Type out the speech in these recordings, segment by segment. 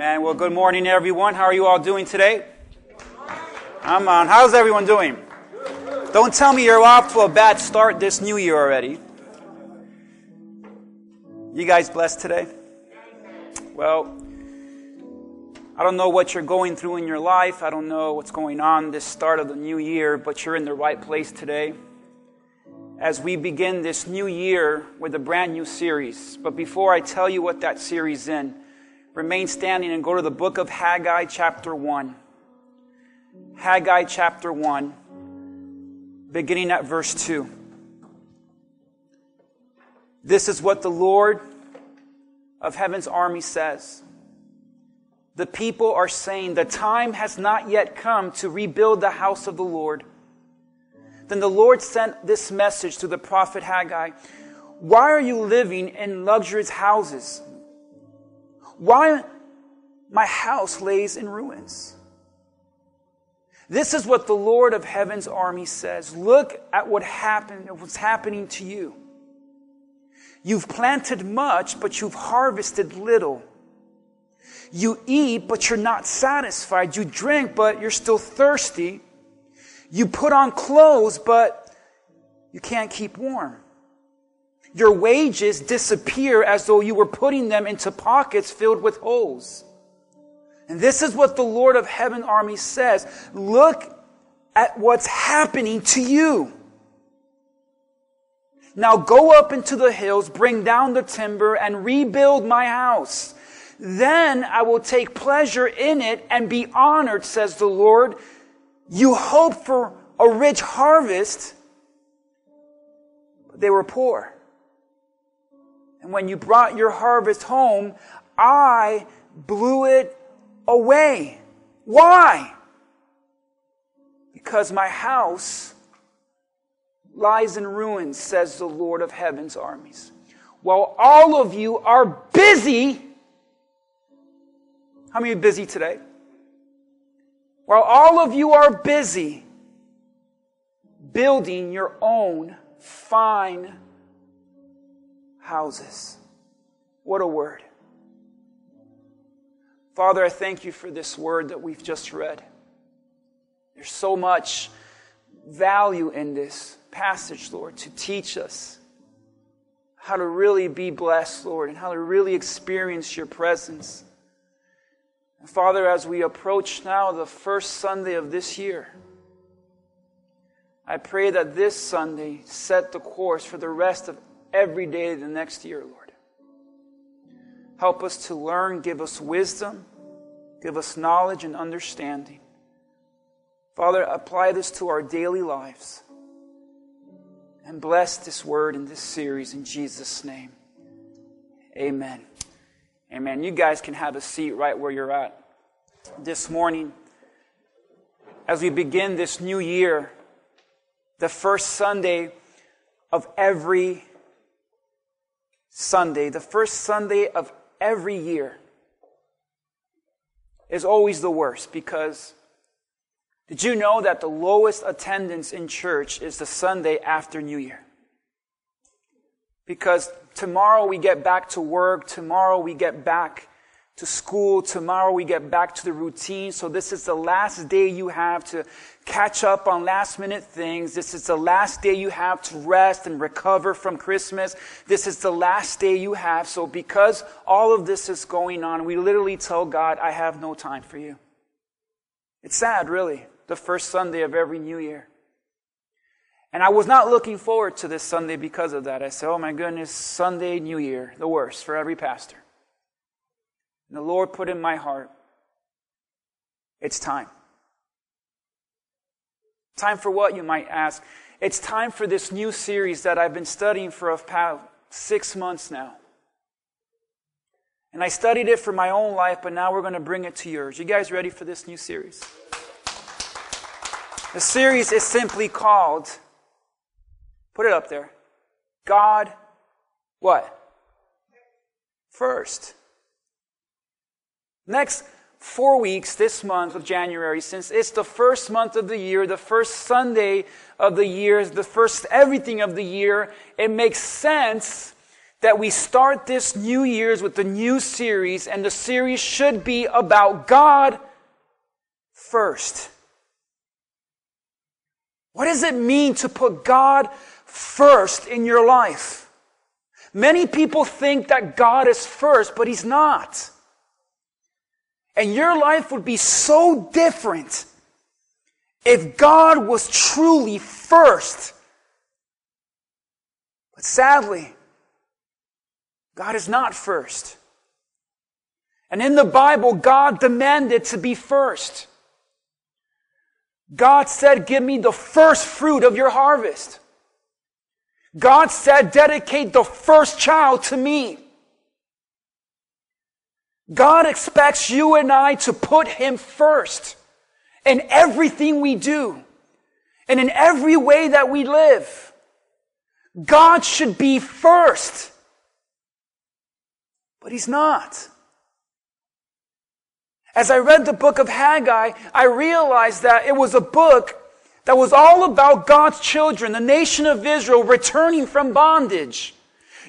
Amen. Well, good morning, everyone. How are you all doing today? I'm on. How's everyone doing? Don't tell me you're off to a bad start this new year already. You guys blessed today? Well, I don't know what you're going through in your life. I don't know what's going on this start of the new year, but you're in the right place today as we begin this new year with a brand new series. But before I tell you what that series in, remain standing and go to the book of Haggai chapter 1. Haggai chapter 1, beginning at verse 2. This is what the Lord of heaven's army says. The people are saying the time has not yet come to rebuild the house of the Lord. Then the Lord sent this message to the prophet Haggai Why are you living in luxurious houses? Why my house lays in ruins? This is what the Lord of heaven's army says. Look at what happened, what's happening to you. You've planted much, but you've harvested little. You eat, but you're not satisfied. You drink, but you're still thirsty. You put on clothes, but you can't keep warm. Your wages disappear as though you were putting them into pockets filled with holes. And this is what the Lord of heaven army says. Look at what's happening to you. Now go up into the hills, bring down the timber, and rebuild my house. Then I will take pleasure in it and be honored, says the Lord. You hope for a rich harvest, but they were poor. When you brought your harvest home, I blew it away. Why? Because my house lies in ruins, says the Lord of heaven's armies. While all of you are busy how many are busy today? While all of you are busy building your own fine houses. What a word. Father, I thank you for this word that we've just read. There's so much value in this passage, Lord, to teach us how to really be blessed, Lord, and how to really experience your presence. Father, as we approach now the first Sunday of this year, I pray that this Sunday set the course for the rest of every day of the next year, Lord. Help us to learn, give us wisdom, give us knowledge and understanding. Father, apply this to our daily lives and bless this word in this series in Jesus' name. Amen. Amen. You guys can have a seat right where you're at this morning. As we begin this new year, the first Sunday of every Sunday, the first Sunday of every year is always the worst because did you know that the lowest attendance in church is the Sunday after New Year? Because tomorrow we get back to work, tomorrow we get back to school, tomorrow we get back to the routine. So this is the last day you have to catch up on last minute things. This is the last day you have to rest and recover from Christmas. This is the last day you have. So because all of this is going on, we literally tell God, I have no time for you. It's sad, really, the first Sunday of every new year. And I was not looking forward to this Sunday because of that. I said, oh my goodness, Sunday, New Year, the worst for every pastor. And the Lord put in my heart, it's time. Time for what, you might ask? It's time for this new series that I've been studying for about six months now. And I studied it for my own life, but now we're going to bring it to yours. You guys ready for this new series? The series is simply called Put it up there. God, what? First. Next four weeks this month of January, since it's the first month of the year, the first Sunday of the year, the first everything of the year, it makes sense that we start this New Year's with the new series, and the series should be about God first. What does it mean to put God first in your life? Many people think that God is first, but He's not. And your life would be so different if God was truly first. But sadly, God is not first. And in the Bible, God demanded to be first. God said, give me the first fruit of your harvest. God said, dedicate the first child to me. God expects you and I to put Him first in everything we do and in every way that we live. God should be first. But He's not. As I read the book of Haggai, I realized that it was a book that was all about God's children, the nation of Israel, returning from bondage.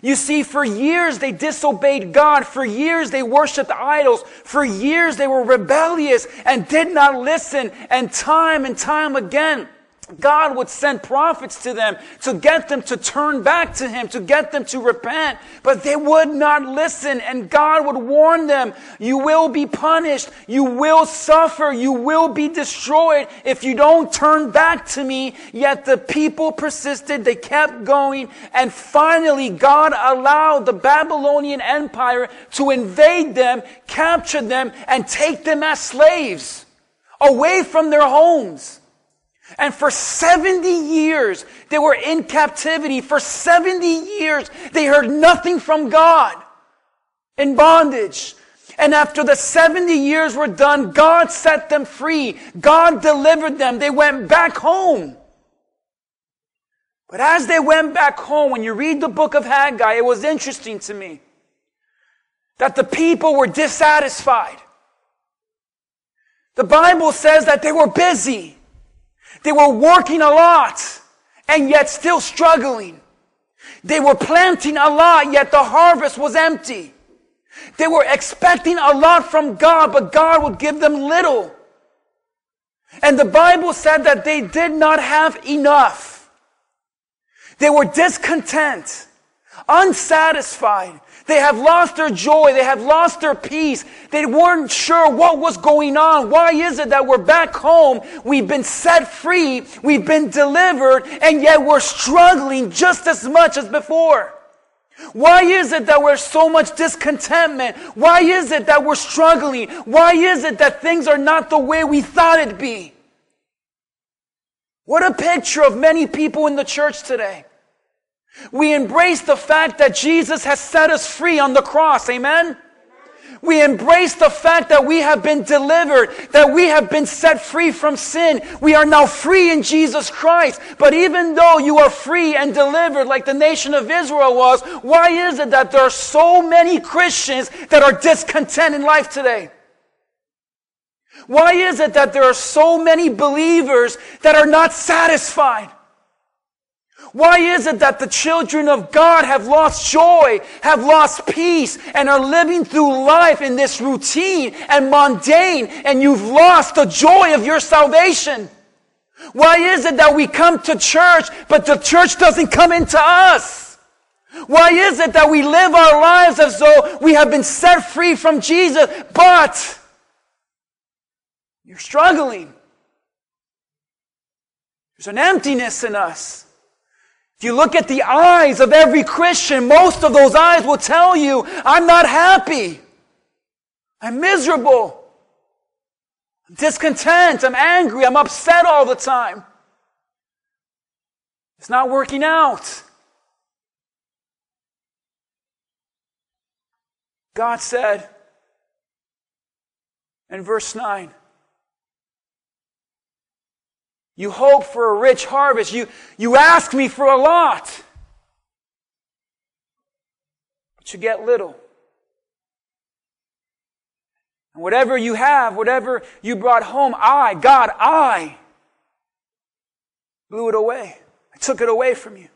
You see, for years they disobeyed God. For years they worshiped idols. For years they were rebellious and did not listen. And time and time again, God would send prophets to them to get them to turn back to Him, to get them to repent. But they would not listen and God would warn them, you will be punished. You will suffer. You will be destroyed if you don't turn back to me. Yet the people persisted. They kept going. And finally, God allowed the Babylonian Empire to invade them, capture them, and take them as slaves away from their homes. And for 70 years, they were in captivity. For 70 years, they heard nothing from God in bondage. And after the 70 years were done, God set them free. God delivered them. They went back home. But as they went back home, when you read the book of Haggai, it was interesting to me that the people were dissatisfied. The Bible says that they were busy. They were working a lot and yet still struggling. They were planting a lot, yet the harvest was empty. They were expecting a lot from God, but God would give them little. And the Bible said that they did not have enough. They were discontent, unsatisfied. They have lost their joy. They have lost their peace. They weren't sure what was going on. Why is it that we're back home? We've been set free. We've been delivered and yet we're struggling just as much as before. Why is it that we're so much discontentment? Why is it that we're struggling? Why is it that things are not the way we thought it'd be? What a picture of many people in the church today. We embrace the fact that Jesus has set us free on the cross. Amen? We embrace the fact that we have been delivered, that we have been set free from sin. We are now free in Jesus Christ. But even though you are free and delivered like the nation of Israel was, why is it that there are so many Christians that are discontent in life today? Why is it that there are so many believers that are not satisfied? Why is it that the children of God have lost joy, have lost peace, and are living through life in this routine and mundane, and you've lost the joy of your salvation? Why is it that we come to church, but the church doesn't come into us? Why is it that we live our lives as though we have been set free from Jesus, but you're struggling? There's an emptiness in us. If you look at the eyes of every Christian, most of those eyes will tell you, I'm not happy. I'm miserable. I'm discontent. I'm angry. I'm upset all the time. It's not working out. God said in verse 9, you hope for a rich harvest. You, you ask me for a lot. But you get little. And whatever you have, whatever you brought home, I, God, I blew it away. I took it away from you.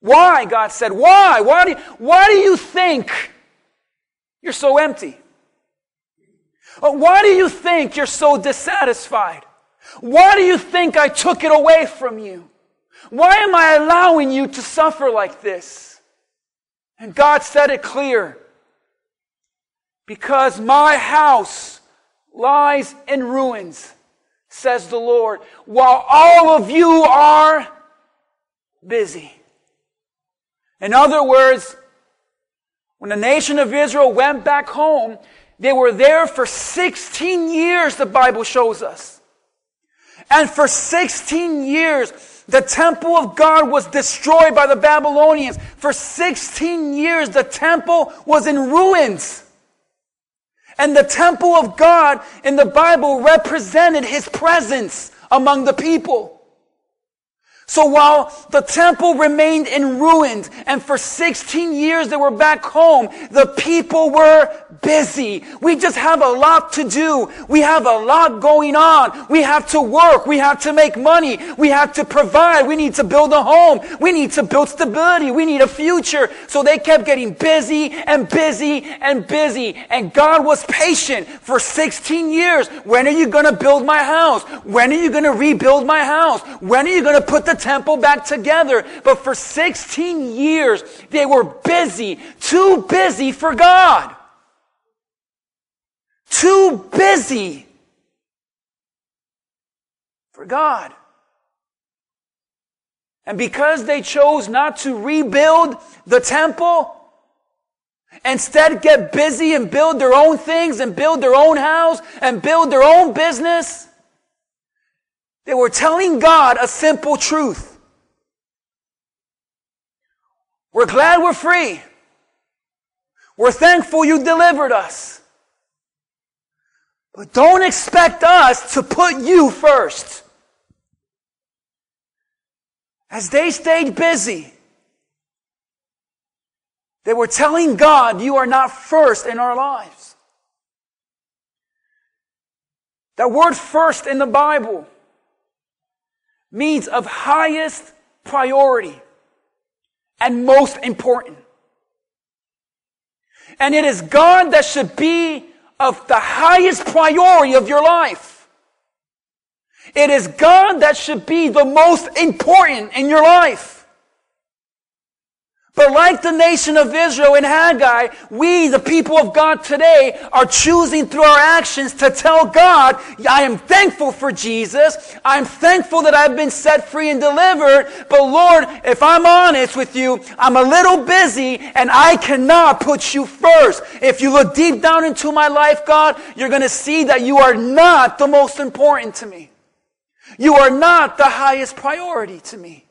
Why? God said, why? Why do, you, why do you think you're so empty? Uh, why do you think you're so dissatisfied? Why do you think I took it away from you? Why am I allowing you to suffer like this? And God said it clear. Because my house lies in ruins, says the Lord, while all of you are busy. In other words, when the nation of Israel went back home, they were there for 16 years, the Bible shows us. And for 16 years, the temple of God was destroyed by the Babylonians. For 16 years, the temple was in ruins. And the temple of God in the Bible represented his presence among the people. So while the temple remained in ruins and for 16 years they were back home, the people were busy. We just have a lot to do. We have a lot going on. We have to work. We have to make money. We have to provide. We need to build a home. We need to build stability. We need a future. So they kept getting busy and busy and busy. And God was patient for 16 years. When are you going to build my house? When are you going to rebuild my house? When are you going to put the temple back together. But for 16 years, they were busy, too busy for God. Too busy for God. And because they chose not to rebuild the temple, instead get busy and build their own things and build their own house and build their own business, they were telling God a simple truth. We're glad we're free. We're thankful you delivered us. But don't expect us to put you first. As they stayed busy, they were telling God, you are not first in our lives. That word first in the Bible means of highest priority and most important. And it is God that should be of the highest priority of your life. It is God that should be the most important in your life. But like the nation of Israel in Haggai, we, the people of God today, are choosing through our actions to tell God, I am thankful for Jesus. I'm thankful that I've been set free and delivered. But Lord, if I'm honest with you, I'm a little busy and I cannot put you first. If you look deep down into my life, God, you're going to see that you are not the most important to me. You are not the highest priority to me.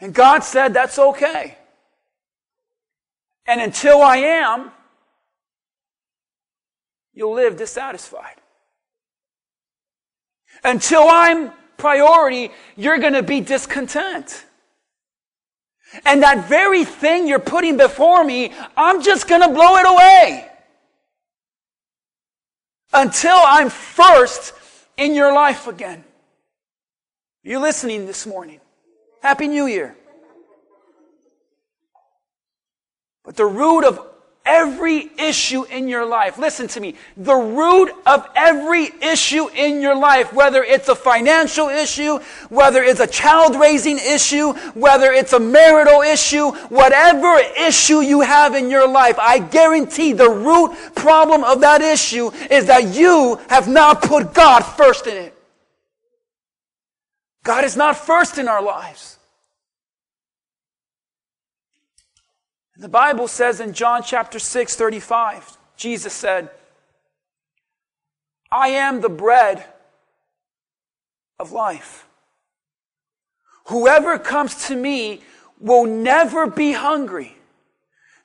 And God said, that's okay. And until I am, you'll live dissatisfied. Until I'm priority, you're going to be discontent. And that very thing you're putting before me, I'm just going to blow it away. Until I'm first in your life again. Are you listening this morning? Happy New Year. But the root of every issue in your life, listen to me, the root of every issue in your life, whether it's a financial issue, whether it's a child raising issue, whether it's a marital issue, whatever issue you have in your life, I guarantee the root problem of that issue is that you have not put God first in it. God is not first in our lives. The Bible says in John chapter 6, 35, Jesus said, I am the bread of life. Whoever comes to me will never be hungry.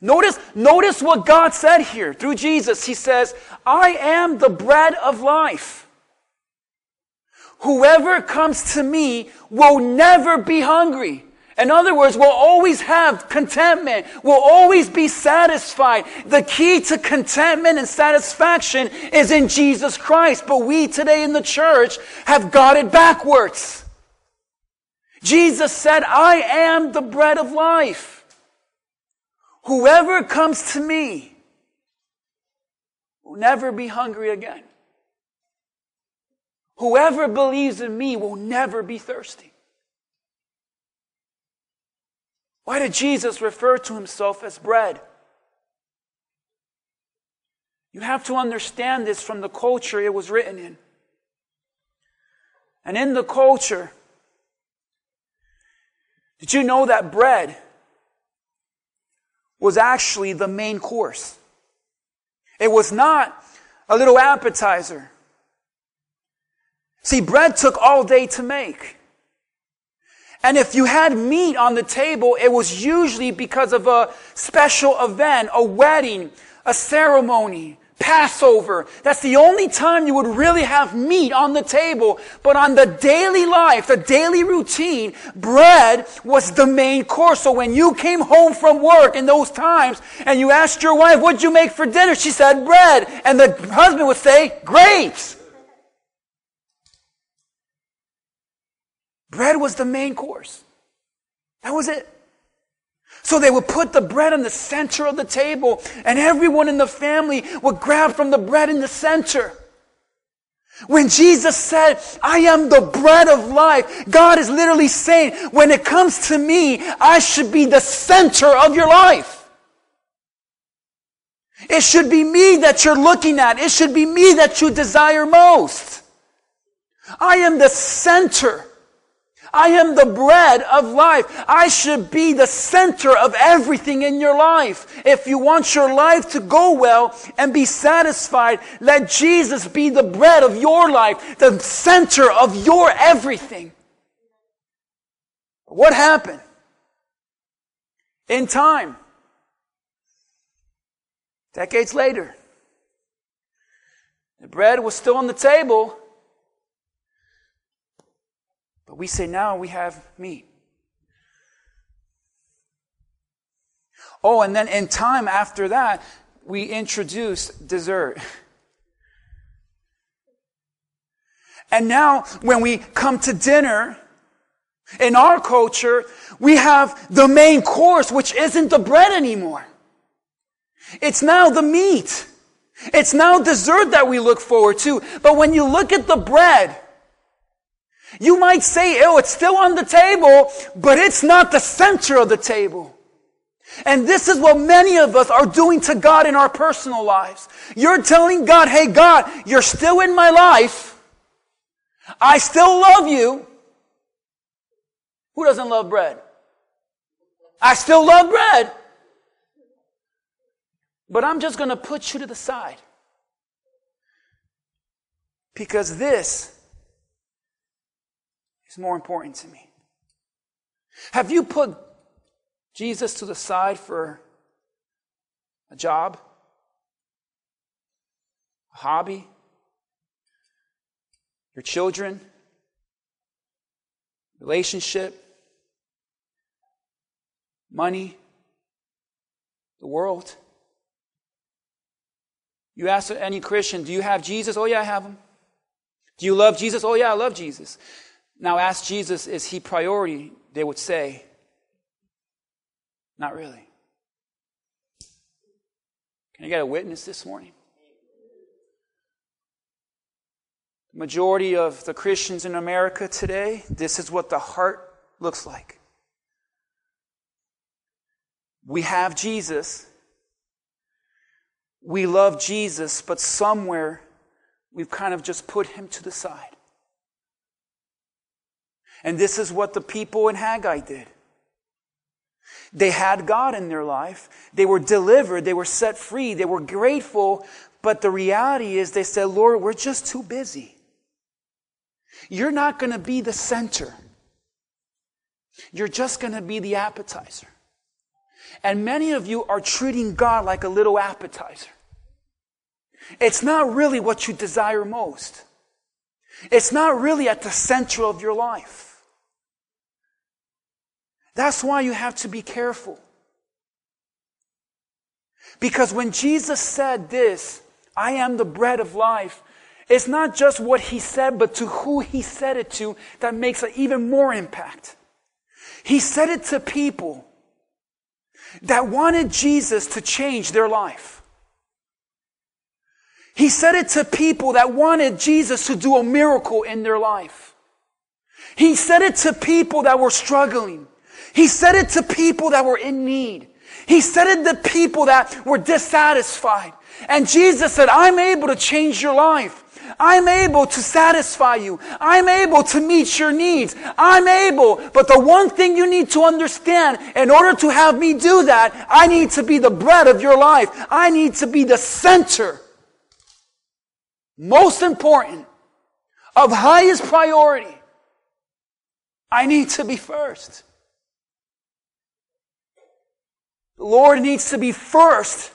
Notice, notice what God said here through Jesus. He says, I am the bread of life. Whoever comes to me will never be hungry. In other words, we'll always have contentment. We'll always be satisfied. The key to contentment and satisfaction is in Jesus Christ. But we today in the church have got it backwards. Jesus said, I am the bread of life. Whoever comes to me will never be hungry again. Whoever believes in me will never be thirsty. Why did Jesus refer to himself as bread? You have to understand this from the culture it was written in. And in the culture, did you know that bread was actually the main course? It was not a little appetizer. See, bread took all day to make. And if you had meat on the table, it was usually because of a special event, a wedding, a ceremony, Passover. That's the only time you would really have meat on the table. But on the daily life, the daily routine, bread was the main course. So when you came home from work in those times and you asked your wife, what'd you make for dinner? She said bread. And the husband would say, grapes. Bread was the main course. That was it. So they would put the bread in the center of the table, and everyone in the family would grab from the bread in the center. When Jesus said, I am the bread of life, God is literally saying, when it comes to me, I should be the center of your life. It should be me that you're looking at. It should be me that you desire most. I am the center. I am the bread of life. I should be the center of everything in your life. If you want your life to go well and be satisfied, let Jesus be the bread of your life, the center of your everything. What happened? In time, decades later, the bread was still on the table, but we say now we have meat. Oh, and then in time after that, we introduce dessert. And now, when we come to dinner, in our culture, we have the main course, which isn't the bread anymore. It's now the meat. It's now dessert that we look forward to. But when you look at the bread, you might say, oh, it's still on the table, but it's not the center of the table. And this is what many of us are doing to God in our personal lives. You're telling God, hey God, you're still in my life. I still love you. Who doesn't love bread? I still love bread. But I'm just going to put you to the side. Because this is more important to me. Have you put Jesus to the side for a job, a hobby, your children, relationship, money, the world? You ask any Christian, do you have Jesus? Oh, yeah, I have him. Do you love Jesus? Oh, yeah, I love Jesus. Now ask Jesus, is he priority? They would say, not really. Can I get a witness this morning? The majority of the Christians in America today, this is what the heart looks like. We have Jesus. We love Jesus, but somewhere we've kind of just put him to the side. And this is what the people in Haggai did. They had God in their life. They were delivered. They were set free. They were grateful. But the reality is they said, Lord, we're just too busy. You're not going to be the center. You're just going to be the appetizer. And many of you are treating God like a little appetizer. It's not really what you desire most. It's not really at the center of your life. That's why you have to be careful. Because when Jesus said this, I am the bread of life, it's not just what he said, but to who he said it to that makes an even more impact. He said it to people that wanted Jesus to change their life. He said it to people that wanted Jesus to do a miracle in their life. He said it to people that were struggling. He said it to people that were in need. He said it to people that were dissatisfied. And Jesus said, I'm able to change your life. I'm able to satisfy you. I'm able to meet your needs. I'm able. But the one thing you need to understand, in order to have me do that, I need to be the bread of your life. I need to be the center. Most important, of highest priority. I need to be first. The Lord needs to be first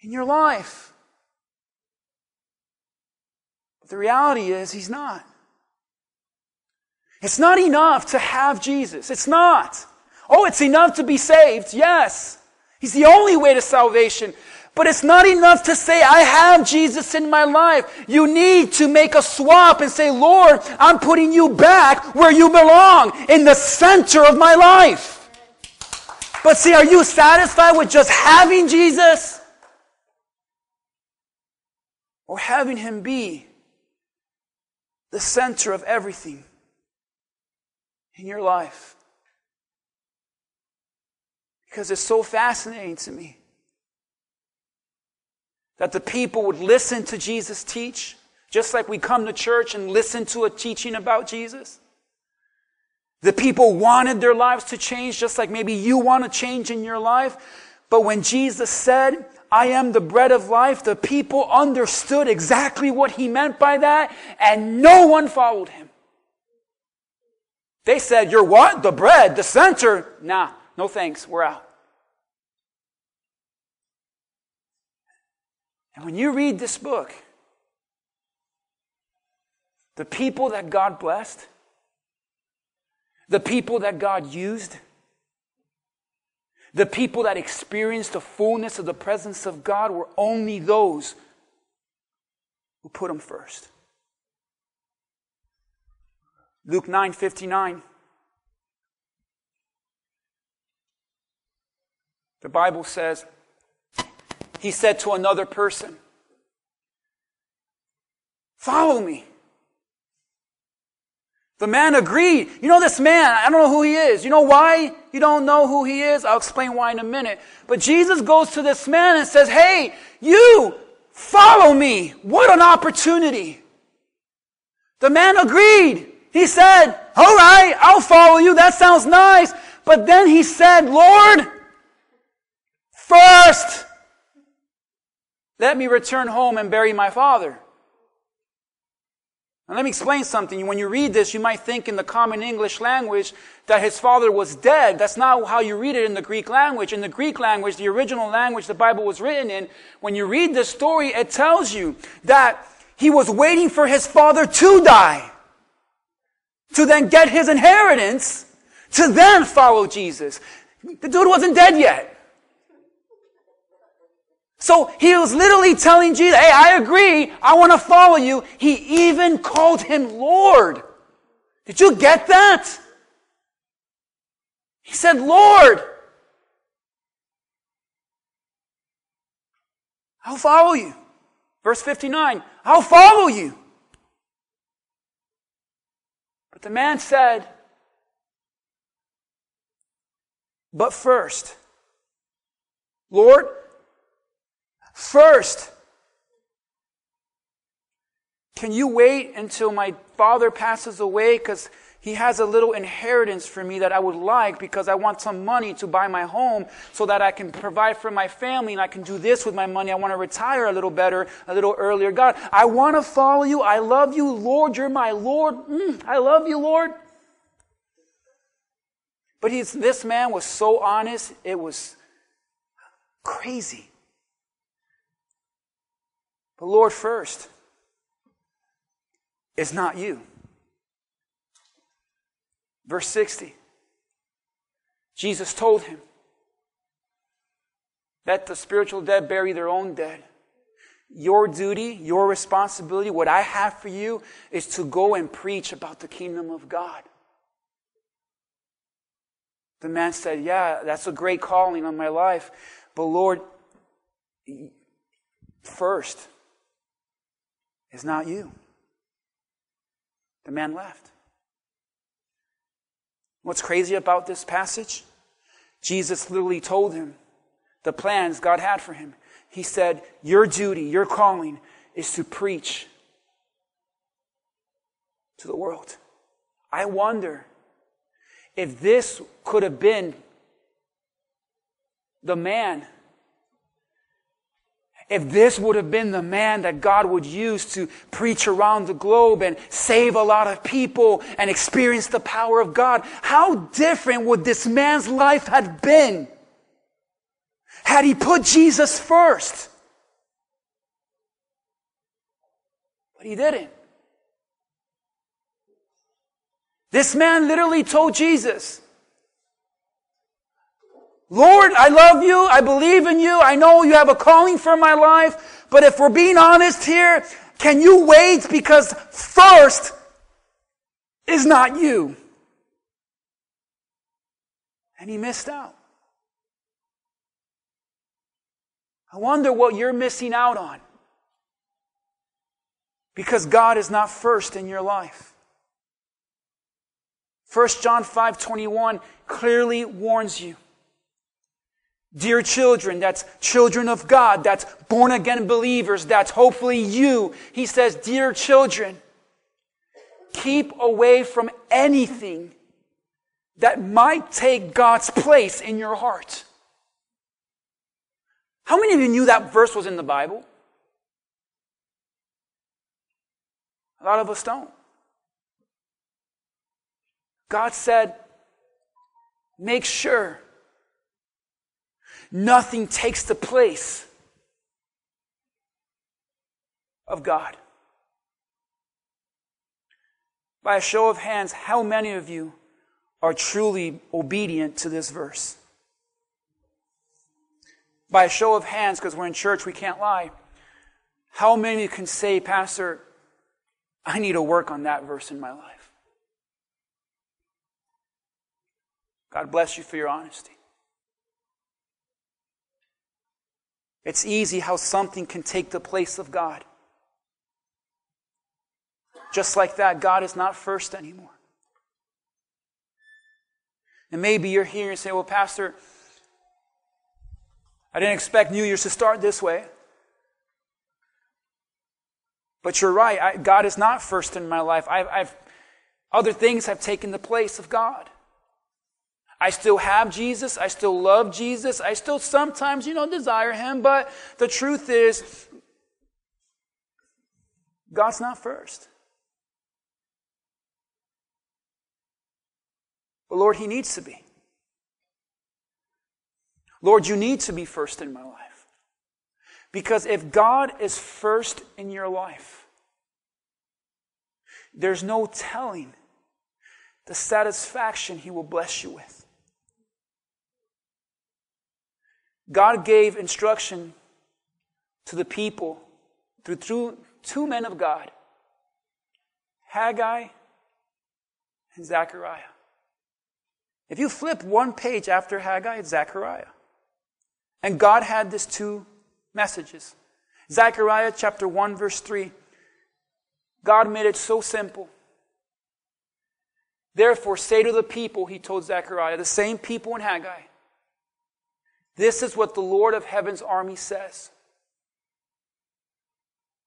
in your life. But the reality is, He's not. It's not enough to have Jesus. It's not. Oh, it's enough to be saved. Yes. He's the only way to salvation. But it's not enough to say, I have Jesus in my life. You need to make a swap and say, Lord, I'm putting you back where you belong, in the center of my life. But see, are you satisfied with just having Jesus? Or having Him be the center of everything in your life? Because it's so fascinating to me that the people would listen to Jesus teach, just like we come to church and listen to a teaching about Jesus. The people wanted their lives to change, just like maybe you want to change in your life. But when Jesus said, I am the bread of life, the people understood exactly what he meant by that, and no one followed him. They said, You're what? The bread, the center? Nah, no thanks, we're out. And when you read this book, the people that God blessed, the people that God used, the people that experienced the fullness of the presence of God were only those who put Him first. Luke 9 59. The Bible says, he said to another person, Follow me. The man agreed. You know this man, I don't know who he is. You know why you don't know who he is? I'll explain why in a minute. But Jesus goes to this man and says, Hey, you, follow me. What an opportunity. The man agreed. He said, All right, I'll follow you. That sounds nice. But then he said, Lord, first, let me return home and bury my father. Now, let me explain something. When you read this, you might think in the common English language that his father was dead. That's not how you read it in the Greek language. In the Greek language, the original language the Bible was written in, when you read this story, it tells you that he was waiting for his father to die, to then get his inheritance, to then follow Jesus. The dude wasn't dead yet. So he was literally telling Jesus, hey, I agree. I want to follow you. He even called him Lord. Did you get that? He said, Lord. I'll follow you. Verse 59, I'll follow you. But the man said, But first, Lord, First, can you wait until my father passes away? Because he has a little inheritance for me that I would like because I want some money to buy my home so that I can provide for my family and I can do this with my money. I want to retire a little better, a little earlier. God, I want to follow you. I love you, Lord. You're my Lord. Mm, I love you, Lord. But this man was so honest, it was crazy. The Lord first is not you. Verse 60. Jesus told him, Let the spiritual dead bury their own dead. Your duty, your responsibility, what I have for you is to go and preach about the kingdom of God. The man said, Yeah, that's a great calling on my life. But Lord, first is not you. The man left. What's crazy about this passage? Jesus literally told him the plans God had for him. He said, Your duty, your calling is to preach to the world. I wonder if this could have been the man if this would have been the man that God would use to preach around the globe and save a lot of people and experience the power of God, how different would this man's life have been had he put Jesus first? But he didn't. This man literally told Jesus, Lord, I love you. I believe in you. I know you have a calling for my life. But if we're being honest here, can you wait? Because first is not you. And he missed out. I wonder what you're missing out on. Because God is not first in your life. 1 John 5 21 clearly warns you. Dear children, that's children of God, that's born again believers, that's hopefully you. He says, Dear children, keep away from anything that might take God's place in your heart. How many of you knew that verse was in the Bible? A lot of us don't. God said, make sure Nothing takes the place of God. By a show of hands, how many of you are truly obedient to this verse? By a show of hands, because we're in church, we can't lie. How many can say, Pastor, I need to work on that verse in my life? God bless you for your honesty. It's easy how something can take the place of God. Just like that, God is not first anymore. And maybe you're here and say, well, Pastor, I didn't expect New Year's to start this way. But you're right. I, God is not first in my life. I've, I've, other things have taken the place of God. I still have Jesus. I still love Jesus. I still sometimes, you know, desire him. But the truth is, God's not first. But Lord, he needs to be. Lord, you need to be first in my life. Because if God is first in your life, there's no telling the satisfaction he will bless you with. God gave instruction to the people through, through two men of God, Haggai and Zechariah. If you flip one page after Haggai, it's Zechariah. And God had these two messages. Zechariah chapter 1 verse 3. God made it so simple. Therefore say to the people, he told Zechariah, the same people in Haggai, this is what the Lord of heaven's army says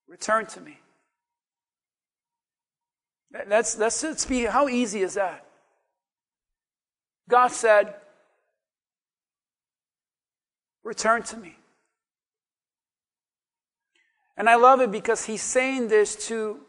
Return to me. That's, let's be, how easy is that? God said, Return to me. And I love it because he's saying this to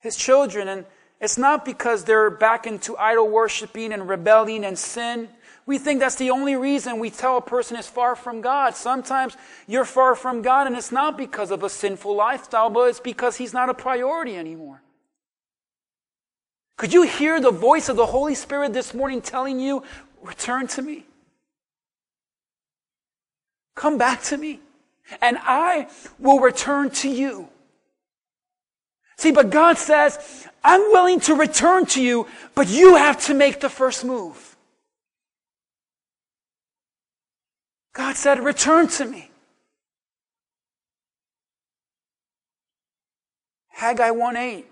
his children, and it's not because they're back into idol worshiping and rebelling and sin. We think that's the only reason we tell a person is far from God. Sometimes you're far from God and it's not because of a sinful lifestyle, but it's because He's not a priority anymore. Could you hear the voice of the Holy Spirit this morning telling you, return to me? Come back to me and I will return to you. See, but God says, I'm willing to return to you, but you have to make the first move. God said, Return to me. Haggai 1 8.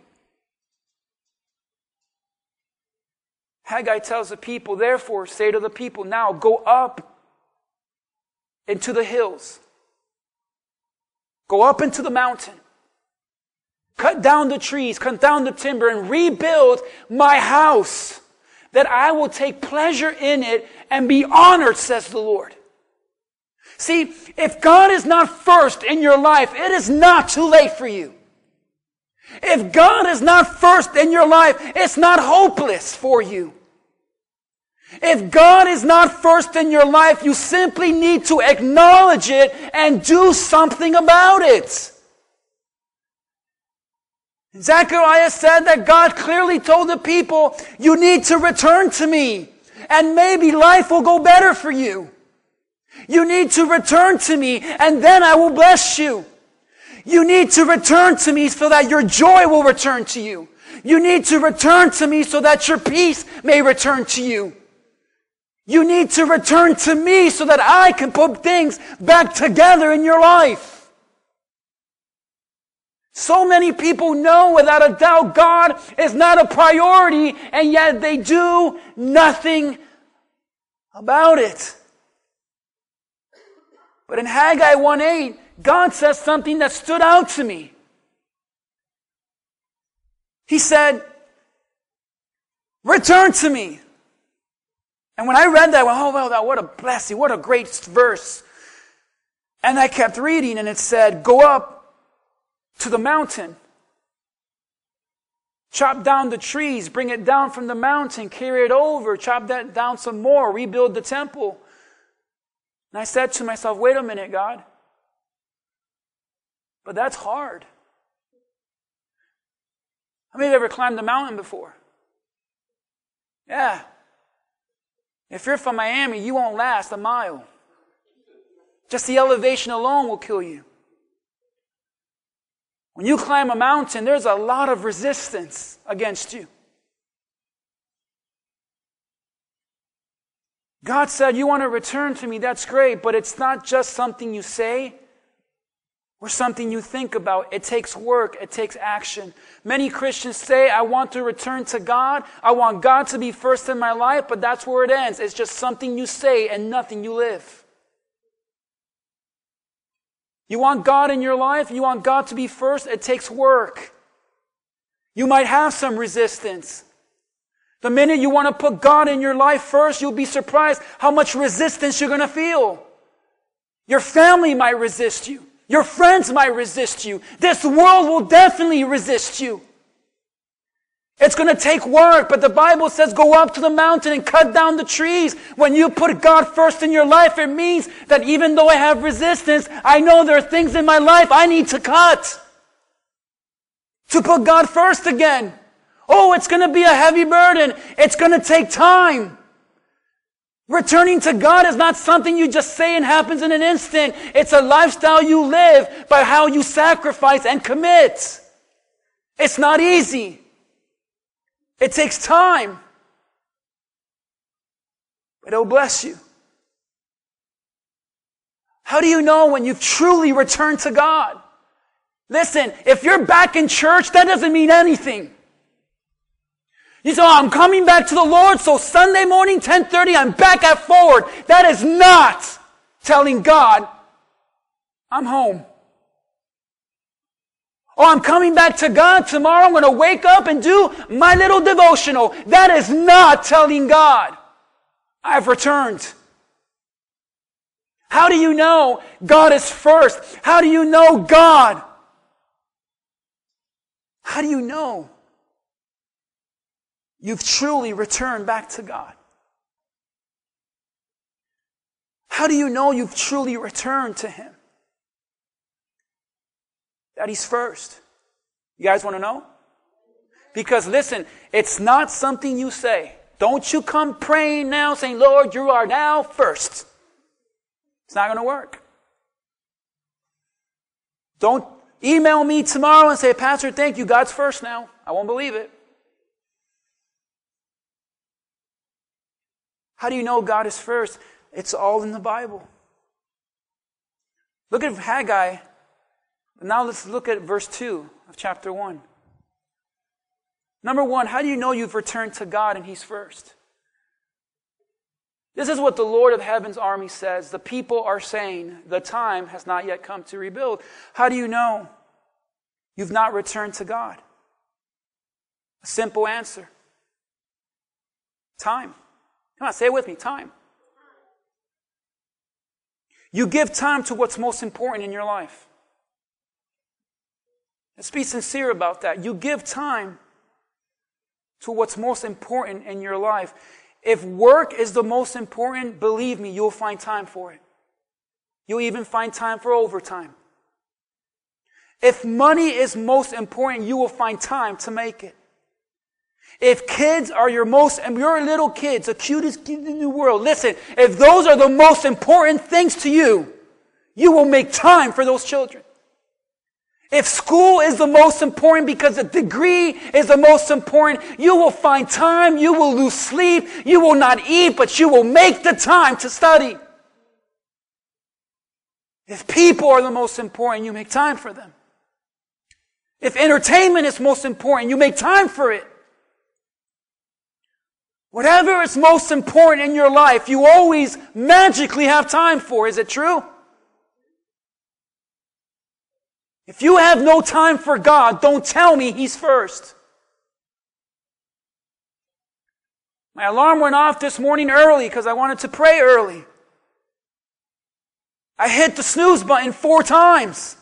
Haggai tells the people, therefore, say to the people, now go up into the hills. Go up into the mountain. Cut down the trees, cut down the timber, and rebuild my house, that I will take pleasure in it and be honored, says the Lord. See, if God is not first in your life, it is not too late for you. If God is not first in your life, it's not hopeless for you. If God is not first in your life, you simply need to acknowledge it and do something about it. Zechariah said that God clearly told the people, you need to return to me and maybe life will go better for you. You need to return to me and then I will bless you. You need to return to me so that your joy will return to you. You need to return to me so that your peace may return to you. You need to return to me so that I can put things back together in your life. So many people know without a doubt God is not a priority and yet they do nothing about it. But in Haggai 1:8, God says something that stood out to me. He said, Return to me. And when I read that, I went, oh, well, that what a blessing, what a great verse. And I kept reading, and it said, Go up to the mountain. Chop down the trees, bring it down from the mountain, carry it over, chop that down some more, rebuild the temple. And I said to myself, wait a minute, God. But that's hard. How many you ever climbed a mountain before? Yeah. If you're from Miami, you won't last a mile. Just the elevation alone will kill you. When you climb a mountain, there's a lot of resistance against you. God said, You want to return to me, that's great, but it's not just something you say, or something you think about. It takes work, it takes action. Many Christians say, I want to return to God. I want God to be first in my life, but that's where it ends. It's just something you say and nothing you live. You want God in your life, you want God to be first, it takes work. You might have some resistance. The minute you want to put God in your life first, you'll be surprised how much resistance you're going to feel. Your family might resist you. Your friends might resist you. This world will definitely resist you. It's going to take work, but the Bible says go up to the mountain and cut down the trees. When you put God first in your life, it means that even though I have resistance, I know there are things in my life I need to cut. To put God first again. Oh, it's going to be a heavy burden. It's going to take time. Returning to God is not something you just say and happens in an instant. It's a lifestyle you live by how you sacrifice and commit. It's not easy. It takes time. But it'll bless you. How do you know when you've truly returned to God? Listen, if you're back in church, that doesn't mean anything. You say, oh, I'm coming back to the Lord, so Sunday morning, 1030, I'm back at forward. That is not telling God, I'm home. Oh, I'm coming back to God tomorrow. I'm going to wake up and do my little devotional. That is not telling God, I've returned. How do you know God is first? How do you know God? How do you know? You've truly returned back to God? How do you know you've truly returned to Him? That He's first. You guys want to know? Because listen, it's not something you say. Don't you come praying now saying, Lord, you are now first. It's not going to work. Don't email me tomorrow and say, Pastor, thank you. God's first now. I won't believe it. How do you know God is first? It's all in the Bible. Look at Haggai. Now let's look at verse 2 of chapter 1. Number one, how do you know you've returned to God and He's first? This is what the Lord of Heaven's army says. The people are saying the time has not yet come to rebuild. How do you know you've not returned to God? A simple answer time. Come on, say it with me time. You give time to what's most important in your life. Let's be sincere about that. You give time to what's most important in your life. If work is the most important, believe me, you'll find time for it. You'll even find time for overtime. If money is most important, you will find time to make it. If kids are your most, and your little kids, the cutest kids in the world, listen, if those are the most important things to you, you will make time for those children. If school is the most important because the degree is the most important, you will find time, you will lose sleep, you will not eat, but you will make the time to study. If people are the most important, you make time for them. If entertainment is most important, you make time for it. Whatever is most important in your life, you always magically have time for. Is it true? If you have no time for God, don't tell me He's first. My alarm went off this morning early because I wanted to pray early. I hit the snooze button four times.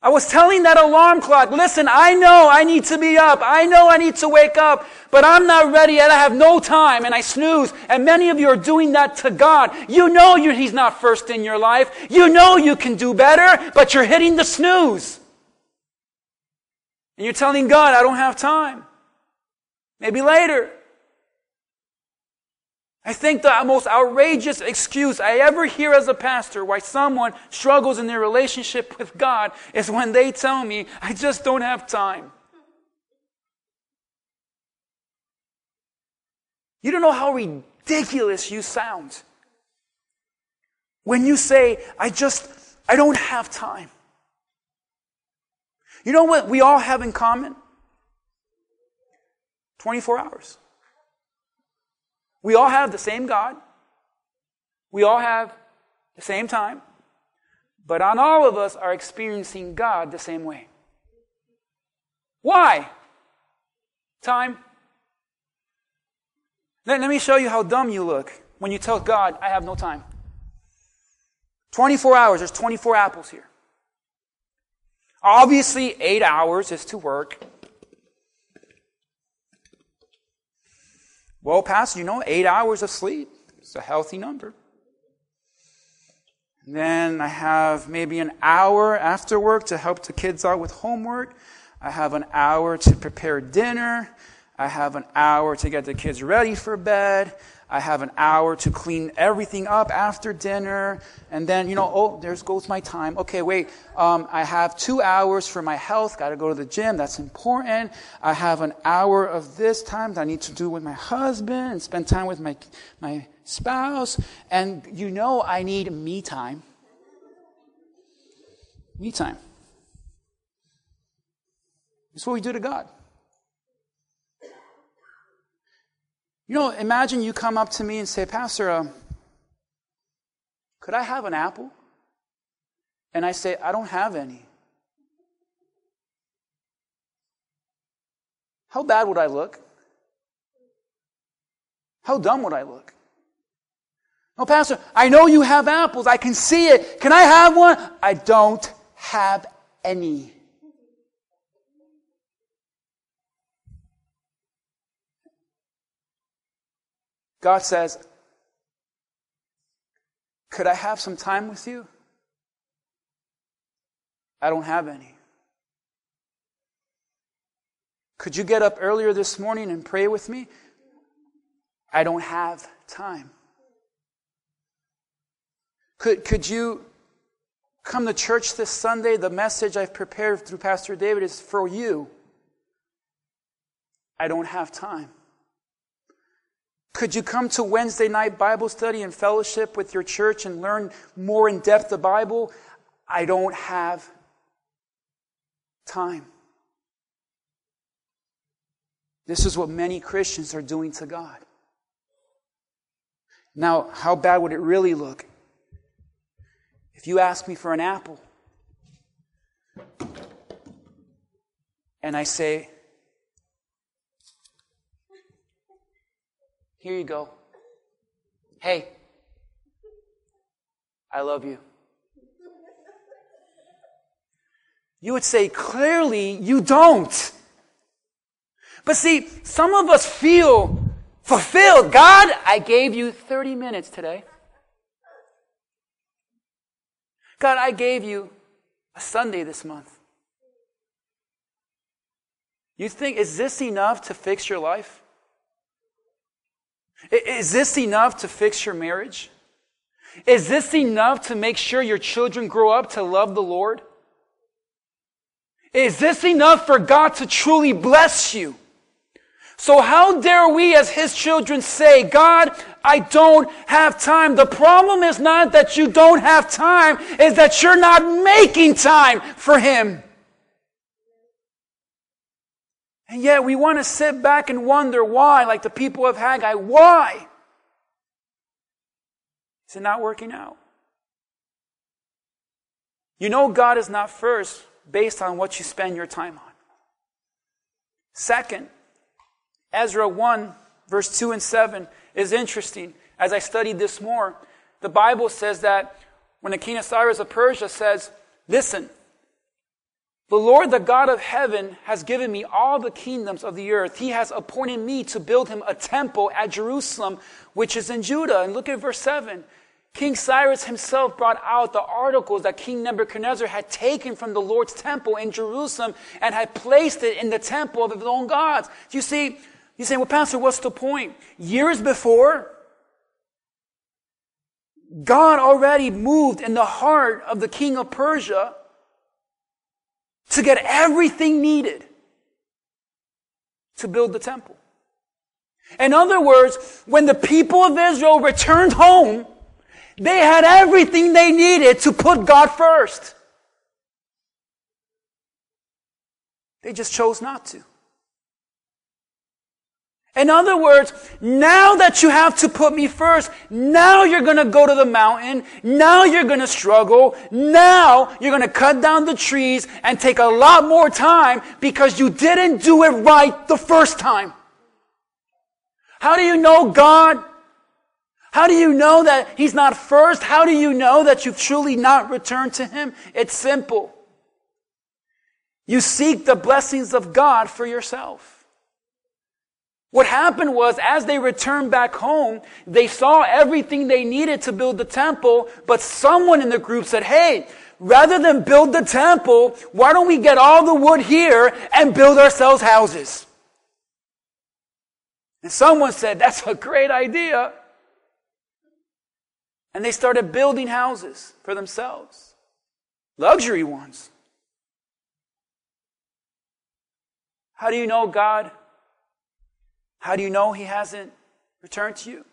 I was telling that alarm clock, listen, I know I need to be up. I know I need to wake up, but I'm not ready yet. I have no time and I snooze. And many of you are doing that to God. You know you, He's not first in your life. You know you can do better, but you're hitting the snooze. And you're telling God, I don't have time. Maybe later. I think the most outrageous excuse I ever hear as a pastor why someone struggles in their relationship with God is when they tell me, I just don't have time. You don't know how ridiculous you sound when you say, I just, I don't have time. You know what we all have in common? 24 hours. We all have the same God. We all have the same time. But not all of us are experiencing God the same way. Why? Time. Let, let me show you how dumb you look when you tell God, I have no time. 24 hours, there's 24 apples here. Obviously, eight hours is to work. Well, Pastor, you know, eight hours of sleep is a healthy number. Then I have maybe an hour after work to help the kids out with homework. I have an hour to prepare dinner. I have an hour to get the kids ready for bed. I have an hour to clean everything up after dinner. And then, you know, oh, there goes my time. Okay, wait. Um, I have two hours for my health. Got to go to the gym. That's important. I have an hour of this time that I need to do with my husband and spend time with my, my spouse. And you know, I need me time. Me time. It's what we do to God. You know, imagine you come up to me and say, Pastor, uh, could I have an apple? And I say, I don't have any. How bad would I look? How dumb would I look? No, Pastor, I know you have apples. I can see it. Can I have one? I don't have any. God says, Could I have some time with you? I don't have any. Could you get up earlier this morning and pray with me? I don't have time. Could, could you come to church this Sunday? The message I've prepared through Pastor David is for you. I don't have time. Could you come to Wednesday night Bible study and fellowship with your church and learn more in depth the Bible? I don't have time. This is what many Christians are doing to God. Now, how bad would it really look if you ask me for an apple and I say, Here you go. Hey, I love you. You would say, clearly, you don't. But see, some of us feel fulfilled. God, I gave you 30 minutes today. God, I gave you a Sunday this month. You think, is this enough to fix your life? Is this enough to fix your marriage? Is this enough to make sure your children grow up to love the Lord? Is this enough for God to truly bless you? So how dare we as His children say, God, I don't have time. The problem is not that you don't have time, is that you're not making time for Him. And yet we want to sit back and wonder why, like the people of Haggai, why? Is it not working out? You know God is not first based on what you spend your time on. Second, Ezra 1, verse 2 and 7 is interesting. As I studied this more, the Bible says that when the king of Cyrus of Persia says, Listen, the Lord, the God of heaven, has given me all the kingdoms of the earth. He has appointed me to build him a temple at Jerusalem, which is in Judah. And look at verse 7. King Cyrus himself brought out the articles that King Nebuchadnezzar had taken from the Lord's temple in Jerusalem and had placed it in the temple of his own gods. You see, you say, well, Pastor, what's the point? Years before, God already moved in the heart of the king of Persia to get everything needed to build the temple. In other words, when the people of Israel returned home, they had everything they needed to put God first. They just chose not to. In other words, now that you have to put me first, now you're going to go to the mountain. Now you're going to struggle. Now you're going to cut down the trees and take a lot more time because you didn't do it right the first time. How do you know God? How do you know that He's not first? How do you know that you've truly not returned to Him? It's simple. You seek the blessings of God for yourself. What happened was, as they returned back home, they saw everything they needed to build the temple, but someone in the group said, hey, rather than build the temple, why don't we get all the wood here and build ourselves houses? And someone said, that's a great idea. And they started building houses for themselves. Luxury ones. How do you know God how do you know he hasn't returned to you?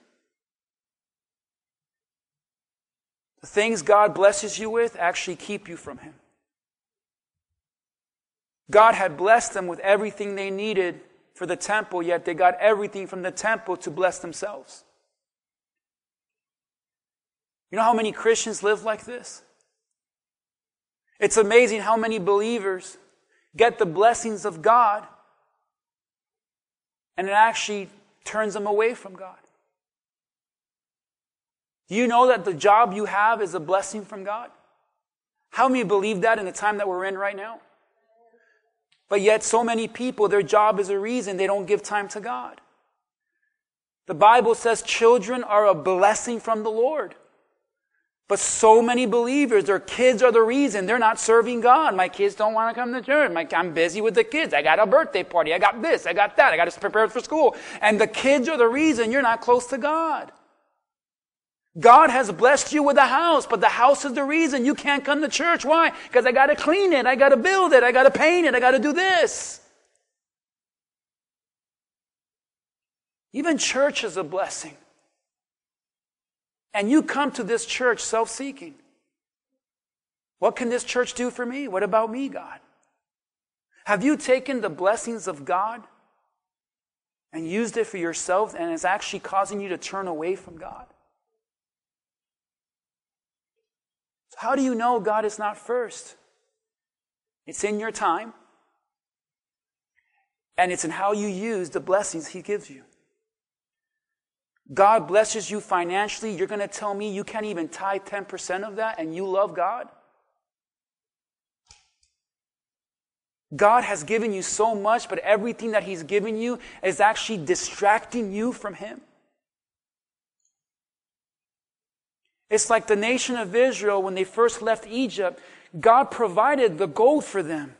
The things God blesses you with actually keep you from him. God had blessed them with everything they needed for the temple, yet they got everything from the temple to bless themselves. You know how many Christians live like this? It's amazing how many believers get the blessings of God and it actually turns them away from God. Do you know that the job you have is a blessing from God? How many believe that in the time that we're in right now? But yet, so many people, their job is a reason they don't give time to God. The Bible says children are a blessing from the Lord. But so many believers, their kids are the reason they're not serving God. My kids don't want to come to church. My, I'm busy with the kids. I got a birthday party. I got this. I got that. I got to prepare for school. And the kids are the reason you're not close to God. God has blessed you with a house, but the house is the reason you can't come to church. Why? Because I got to clean it. I got to build it. I got to paint it. I got to do this. Even church is a blessing. And you come to this church self seeking. What can this church do for me? What about me, God? Have you taken the blessings of God and used it for yourself and it's actually causing you to turn away from God? How do you know God is not first? It's in your time, and it's in how you use the blessings He gives you. God blesses you financially. You're going to tell me you can't even tithe 10% of that and you love God? God has given you so much, but everything that He's given you is actually distracting you from Him. It's like the nation of Israel when they first left Egypt, God provided the gold for them.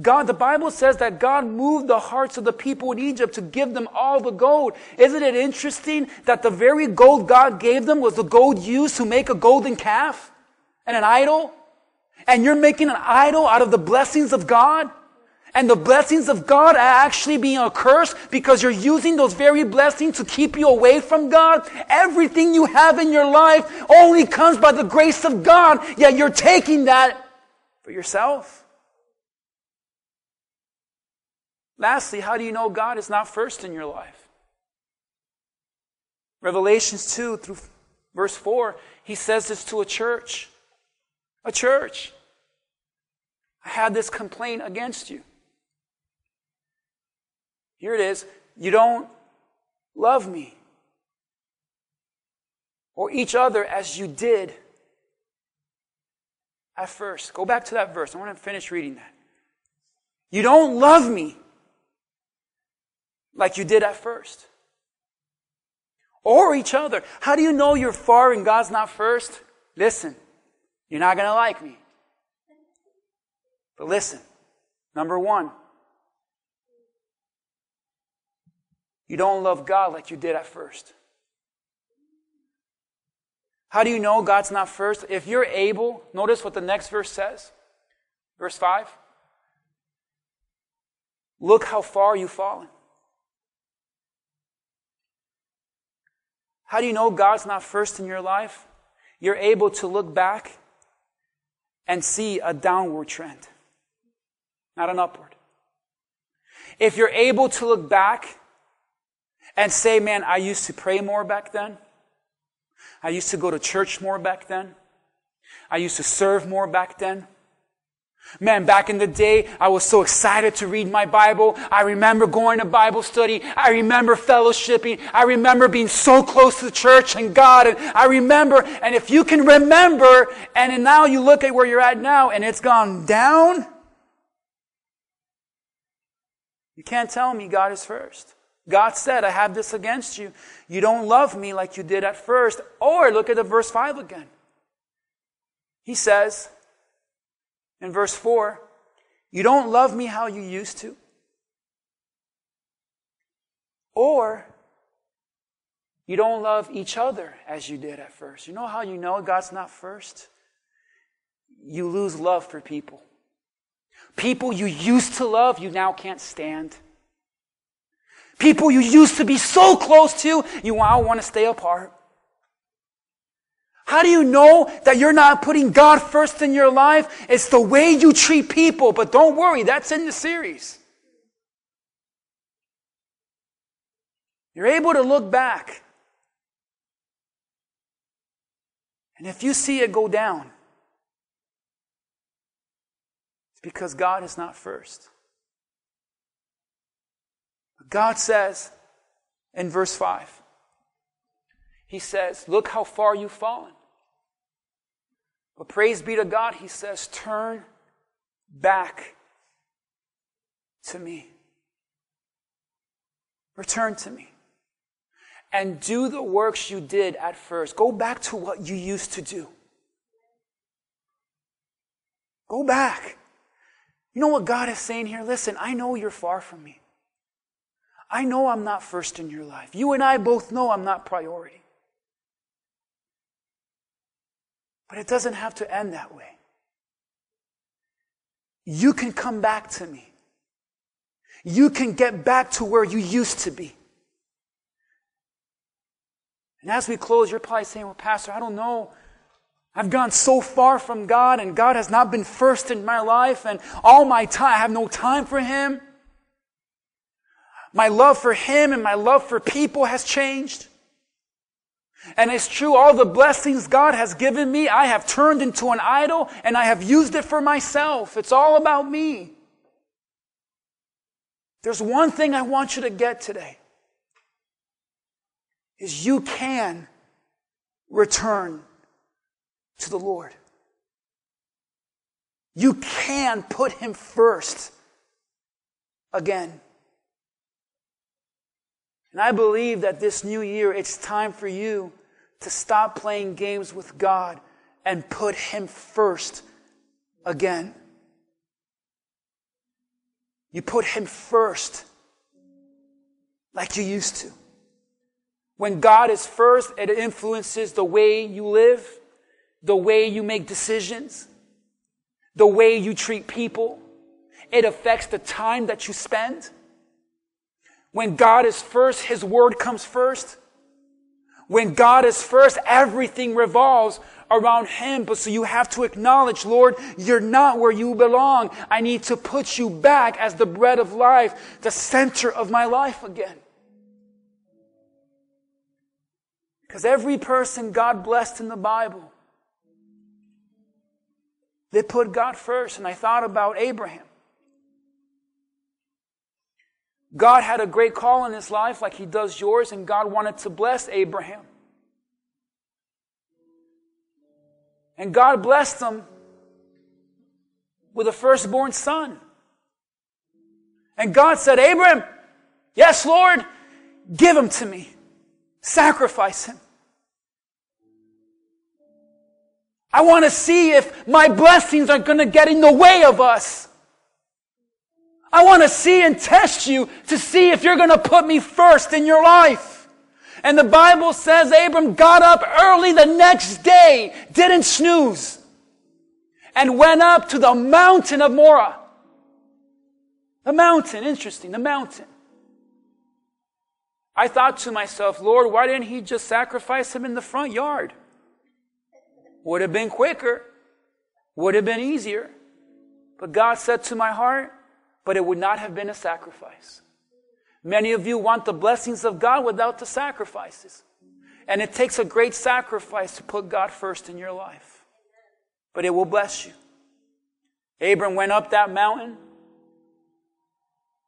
God, the Bible says that God moved the hearts of the people in Egypt to give them all the gold. Isn't it interesting that the very gold God gave them was the gold used to make a golden calf and an idol? And you're making an idol out of the blessings of God? And the blessings of God are actually being a curse because you're using those very blessings to keep you away from God. Everything you have in your life only comes by the grace of God, yet you're taking that for yourself. Lastly, how do you know God is not first in your life? Revelations 2 through verse 4, he says this to a church. A church. I had this complaint against you. Here it is. You don't love me or each other as you did at first. Go back to that verse. I want to finish reading that. You don't love me like you did at first. Or each other. How do you know you're far and God's not first? Listen, you're not going to like me. But listen, number one, you don't love God like you did at first. How do you know God's not first? If you're able, notice what the next verse says. Verse 5. Look how far you've fallen. How do you know God's not first in your life? You're able to look back and see a downward trend, not an upward. If you're able to look back and say, man, I used to pray more back then. I used to go to church more back then. I used to serve more back then. Man, back in the day, I was so excited to read my Bible. I remember going to Bible study. I remember fellowshipping. I remember being so close to the church and God. And I remember, and if you can remember, and now you look at where you're at now and it's gone down, you can't tell me God is first. God said, I have this against you. You don't love me like you did at first. Or look at the verse 5 again. He says, in verse 4, you don't love me how you used to. Or you don't love each other as you did at first. You know how you know God's not first? You lose love for people. People you used to love, you now can't stand. People you used to be so close to, you now want to stay apart. How do you know that you're not putting God first in your life? It's the way you treat people, but don't worry, that's in the series. You're able to look back. And if you see it go down, it's because God is not first. God says in verse 5, He says, Look how far you've fallen. But praise be to God, he says, turn back to me. Return to me. And do the works you did at first. Go back to what you used to do. Go back. You know what God is saying here? Listen, I know you're far from me. I know I'm not first in your life. You and I both know I'm not priority. But it doesn't have to end that way. You can come back to me. You can get back to where you used to be. And as we close, you're probably saying, well, Pastor, I don't know. I've gone so far from God and God has not been first in my life and all my time, I have no time for Him. My love for Him and my love for people has changed. And it's true, all the blessings God has given me, I have turned into an idol and I have used it for myself. It's all about me. There's one thing I want you to get today. Is you can return to the Lord. You can put Him first again. And I believe that this new year, it's time for you to stop playing games with God and put Him first again. You put Him first like you used to. When God is first, it influences the way you live, the way you make decisions, the way you treat people. It affects the time that you spend. When God is first, His Word comes first. When God is first, everything revolves around Him. But so you have to acknowledge, Lord, you're not where you belong. I need to put you back as the bread of life, the center of my life again. Because every person God blessed in the Bible, they put God first. And I thought about Abraham. God had a great call in his life, like he does yours, and God wanted to bless Abraham. And God blessed him with a firstborn son. And God said, Abraham, yes, Lord, give him to me. Sacrifice him. I want to see if my blessings are going to get in the way of us. I want to see and test you to see if you're going to put me first in your life. And the Bible says Abram got up early the next day, didn't snooze, and went up to the mountain of Moriah. The mountain, interesting, the mountain. I thought to myself, Lord, why didn't he just sacrifice him in the front yard? Would have been quicker, would have been easier. But God said to my heart, but it would not have been a sacrifice. Many of you want the blessings of God without the sacrifices. And it takes a great sacrifice to put God first in your life. But it will bless you. Abram went up that mountain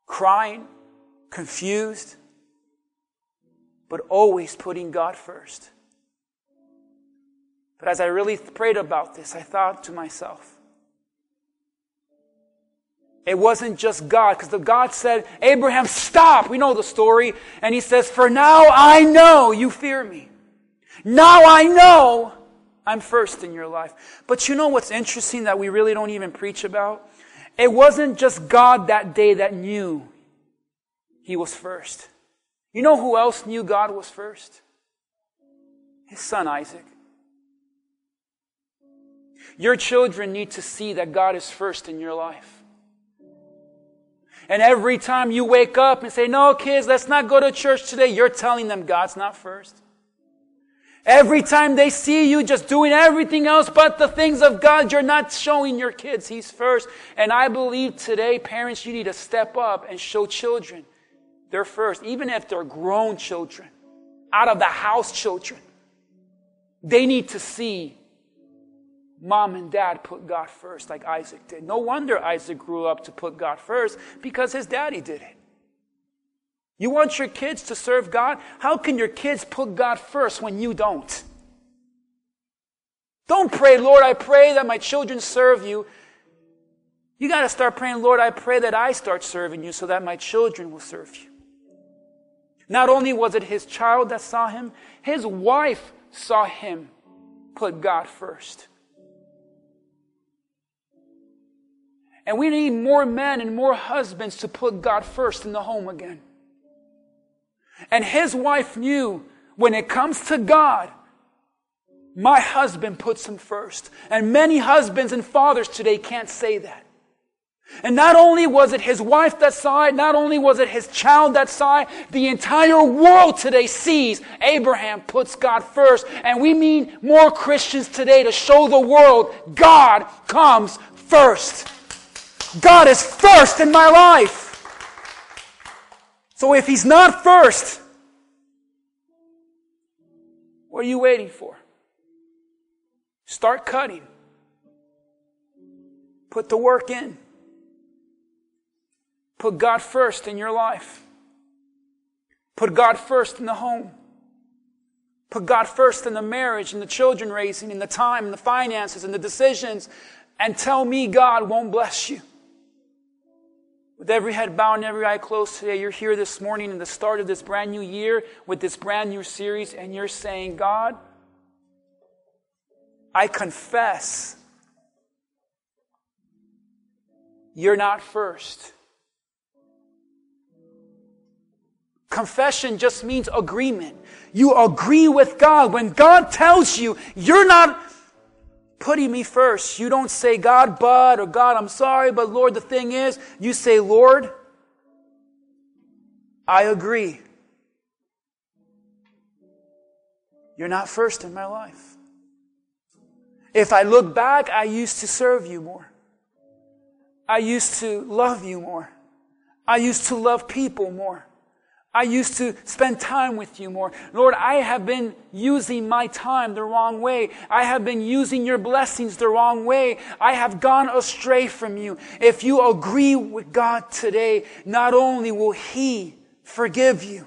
crying, confused, but always putting God first. But as I really prayed about this, I thought to myself, it wasn't just God, because the God said, Abraham, stop. We know the story. And he says, For now I know you fear me. Now I know I'm first in your life. But you know what's interesting that we really don't even preach about? It wasn't just God that day that knew he was first. You know who else knew God was first? His son Isaac. Your children need to see that God is first in your life. And every time you wake up and say, no, kids, let's not go to church today, you're telling them God's not first. Every time they see you just doing everything else but the things of God, you're not showing your kids He's first. And I believe today, parents, you need to step up and show children they're first, even if they're grown children, out of the house children. They need to see mom and dad put God first, like Isaac did. No wonder Isaac grew up to put God first because his daddy did it. You want your kids to serve God? How can your kids put God first when you don't? Don't pray, Lord, I pray that my children serve you. You got to start praying, Lord, I pray that I start serving you so that my children will serve you. Not only was it his child that saw him, his wife saw him put God first. And we need more men and more husbands to put God first in the home again. And his wife knew when it comes to God, my husband puts him first. And many husbands and fathers today can't say that. And not only was it his wife that sighed, not only was it his child that sighed, the entire world today sees Abraham puts God first. And we mean more Christians today to show the world God comes first. God is first in my life. So if he's not first, what are you waiting for? Start cutting. Put the work in. Put God first in your life. Put God first in the home. Put God first in the marriage and the children raising and the time and the finances and the decisions. And tell me God won't bless you. With every head bowed and every eye closed today, you're here this morning in the start of this brand new year with this brand new series, and you're saying, God, I confess you're not first. Confession just means agreement. You agree with God. When God tells you, you're not putting me first. You don't say, God, but, or God, I'm sorry, but Lord, the thing is, you say, Lord, I agree. You're not first in my life. If I look back, I used to serve you more. I used to love you more. I used to love people more. I used to spend time with you more. Lord, I have been using my time the wrong way. I have been using your blessings the wrong way. I have gone astray from you. If you agree with God today, not only will He forgive you,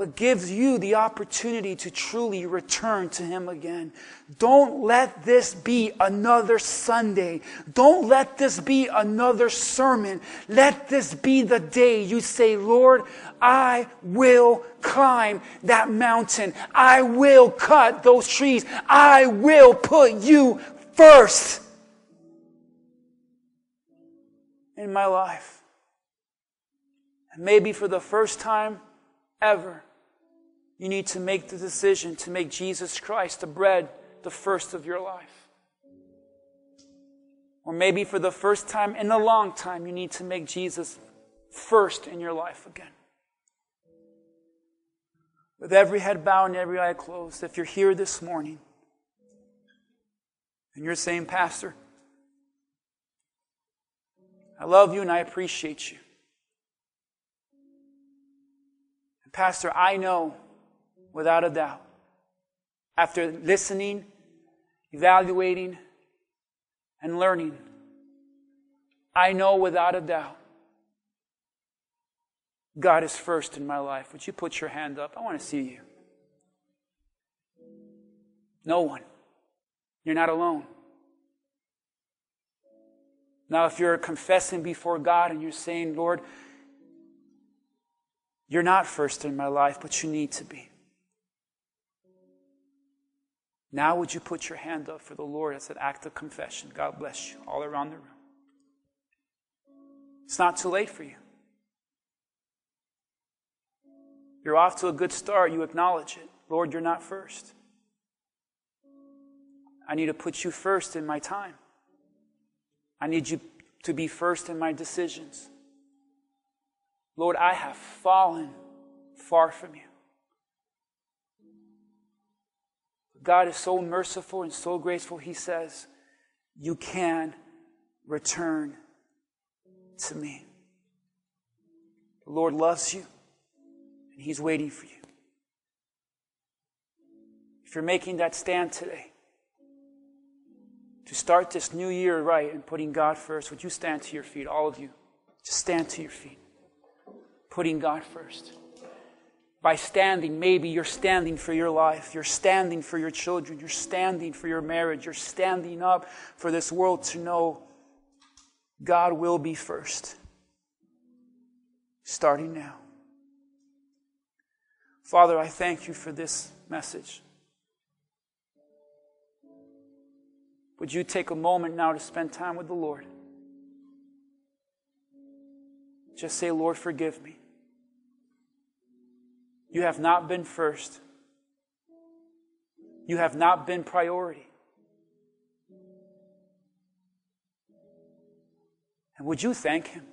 but gives you the opportunity to truly return to Him again. Don't let this be another Sunday. Don't let this be another sermon. Let this be the day you say, Lord, I will climb that mountain. I will cut those trees. I will put you first in my life. And maybe for the first time ever, you need to make the decision to make Jesus Christ the bread, the first of your life. Or maybe for the first time in a long time, you need to make Jesus first in your life again. With every head bowed and every eye closed, if you're here this morning and you're saying, Pastor, I love you and I appreciate you. Pastor, I know without a doubt. After listening, evaluating, and learning, I know without a doubt God is first in my life. Would you put your hand up? I want to see you. No one. You're not alone. Now, if you're confessing before God and you're saying, Lord, you're not first in my life, but you need to be. Now, would you put your hand up for the Lord as an act of confession? God bless you all around the room. It's not too late for you. You're off to a good start. You acknowledge it. Lord, you're not first. I need to put you first in my time. I need you to be first in my decisions. Lord, I have fallen far from you. God is so merciful and so graceful, He says, You can return to me. The Lord loves you, and He's waiting for you. If you're making that stand today, to start this new year right and putting God first, would you stand to your feet, all of you? Just stand to your feet, putting God first by standing. Maybe you're standing for your life. You're standing for your children. You're standing for your marriage. You're standing up for this world to know God will be first. Starting now. Father, I thank you for this message. Would you take a moment now to spend time with the Lord? Just say, Lord, forgive me. You have not been first. You have not been priority. And would you thank Him?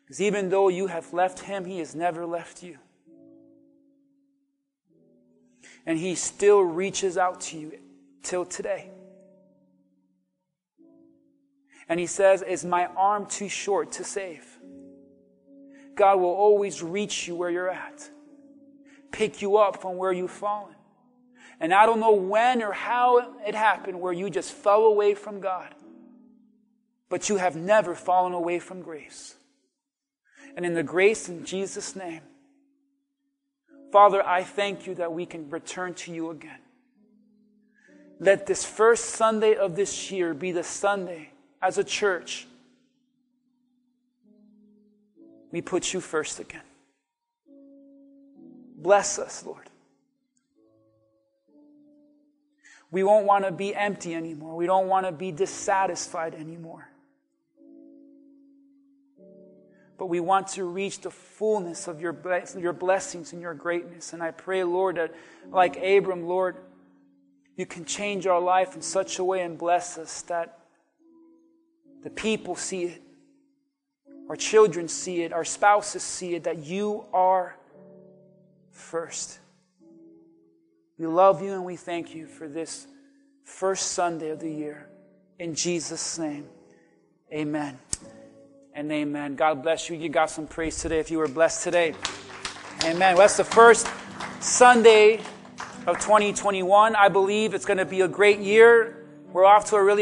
Because even though you have left Him, He has never left you. And He still reaches out to you till today. And He says, Is my arm too short to save? God will always reach you where you're at, pick you up from where you've fallen. And I don't know when or how it happened where you just fell away from God, but you have never fallen away from grace. And in the grace in Jesus' name, Father, I thank you that we can return to you again. Let this first Sunday of this year be the Sunday as a church we put you first again. Bless us, Lord. We won't want to be empty anymore. We don't want to be dissatisfied anymore. But we want to reach the fullness of your, your blessings and your greatness. And I pray, Lord, that like Abram, Lord, you can change our life in such a way and bless us that the people see it our children see it, our spouses see it, that you are first. We love you and we thank you for this first Sunday of the year. In Jesus' name, amen and amen. God bless you. You got some praise today if you were blessed today. Amen. Well, that's the first Sunday of 2021. I believe it's going to be a great year. We're off to a really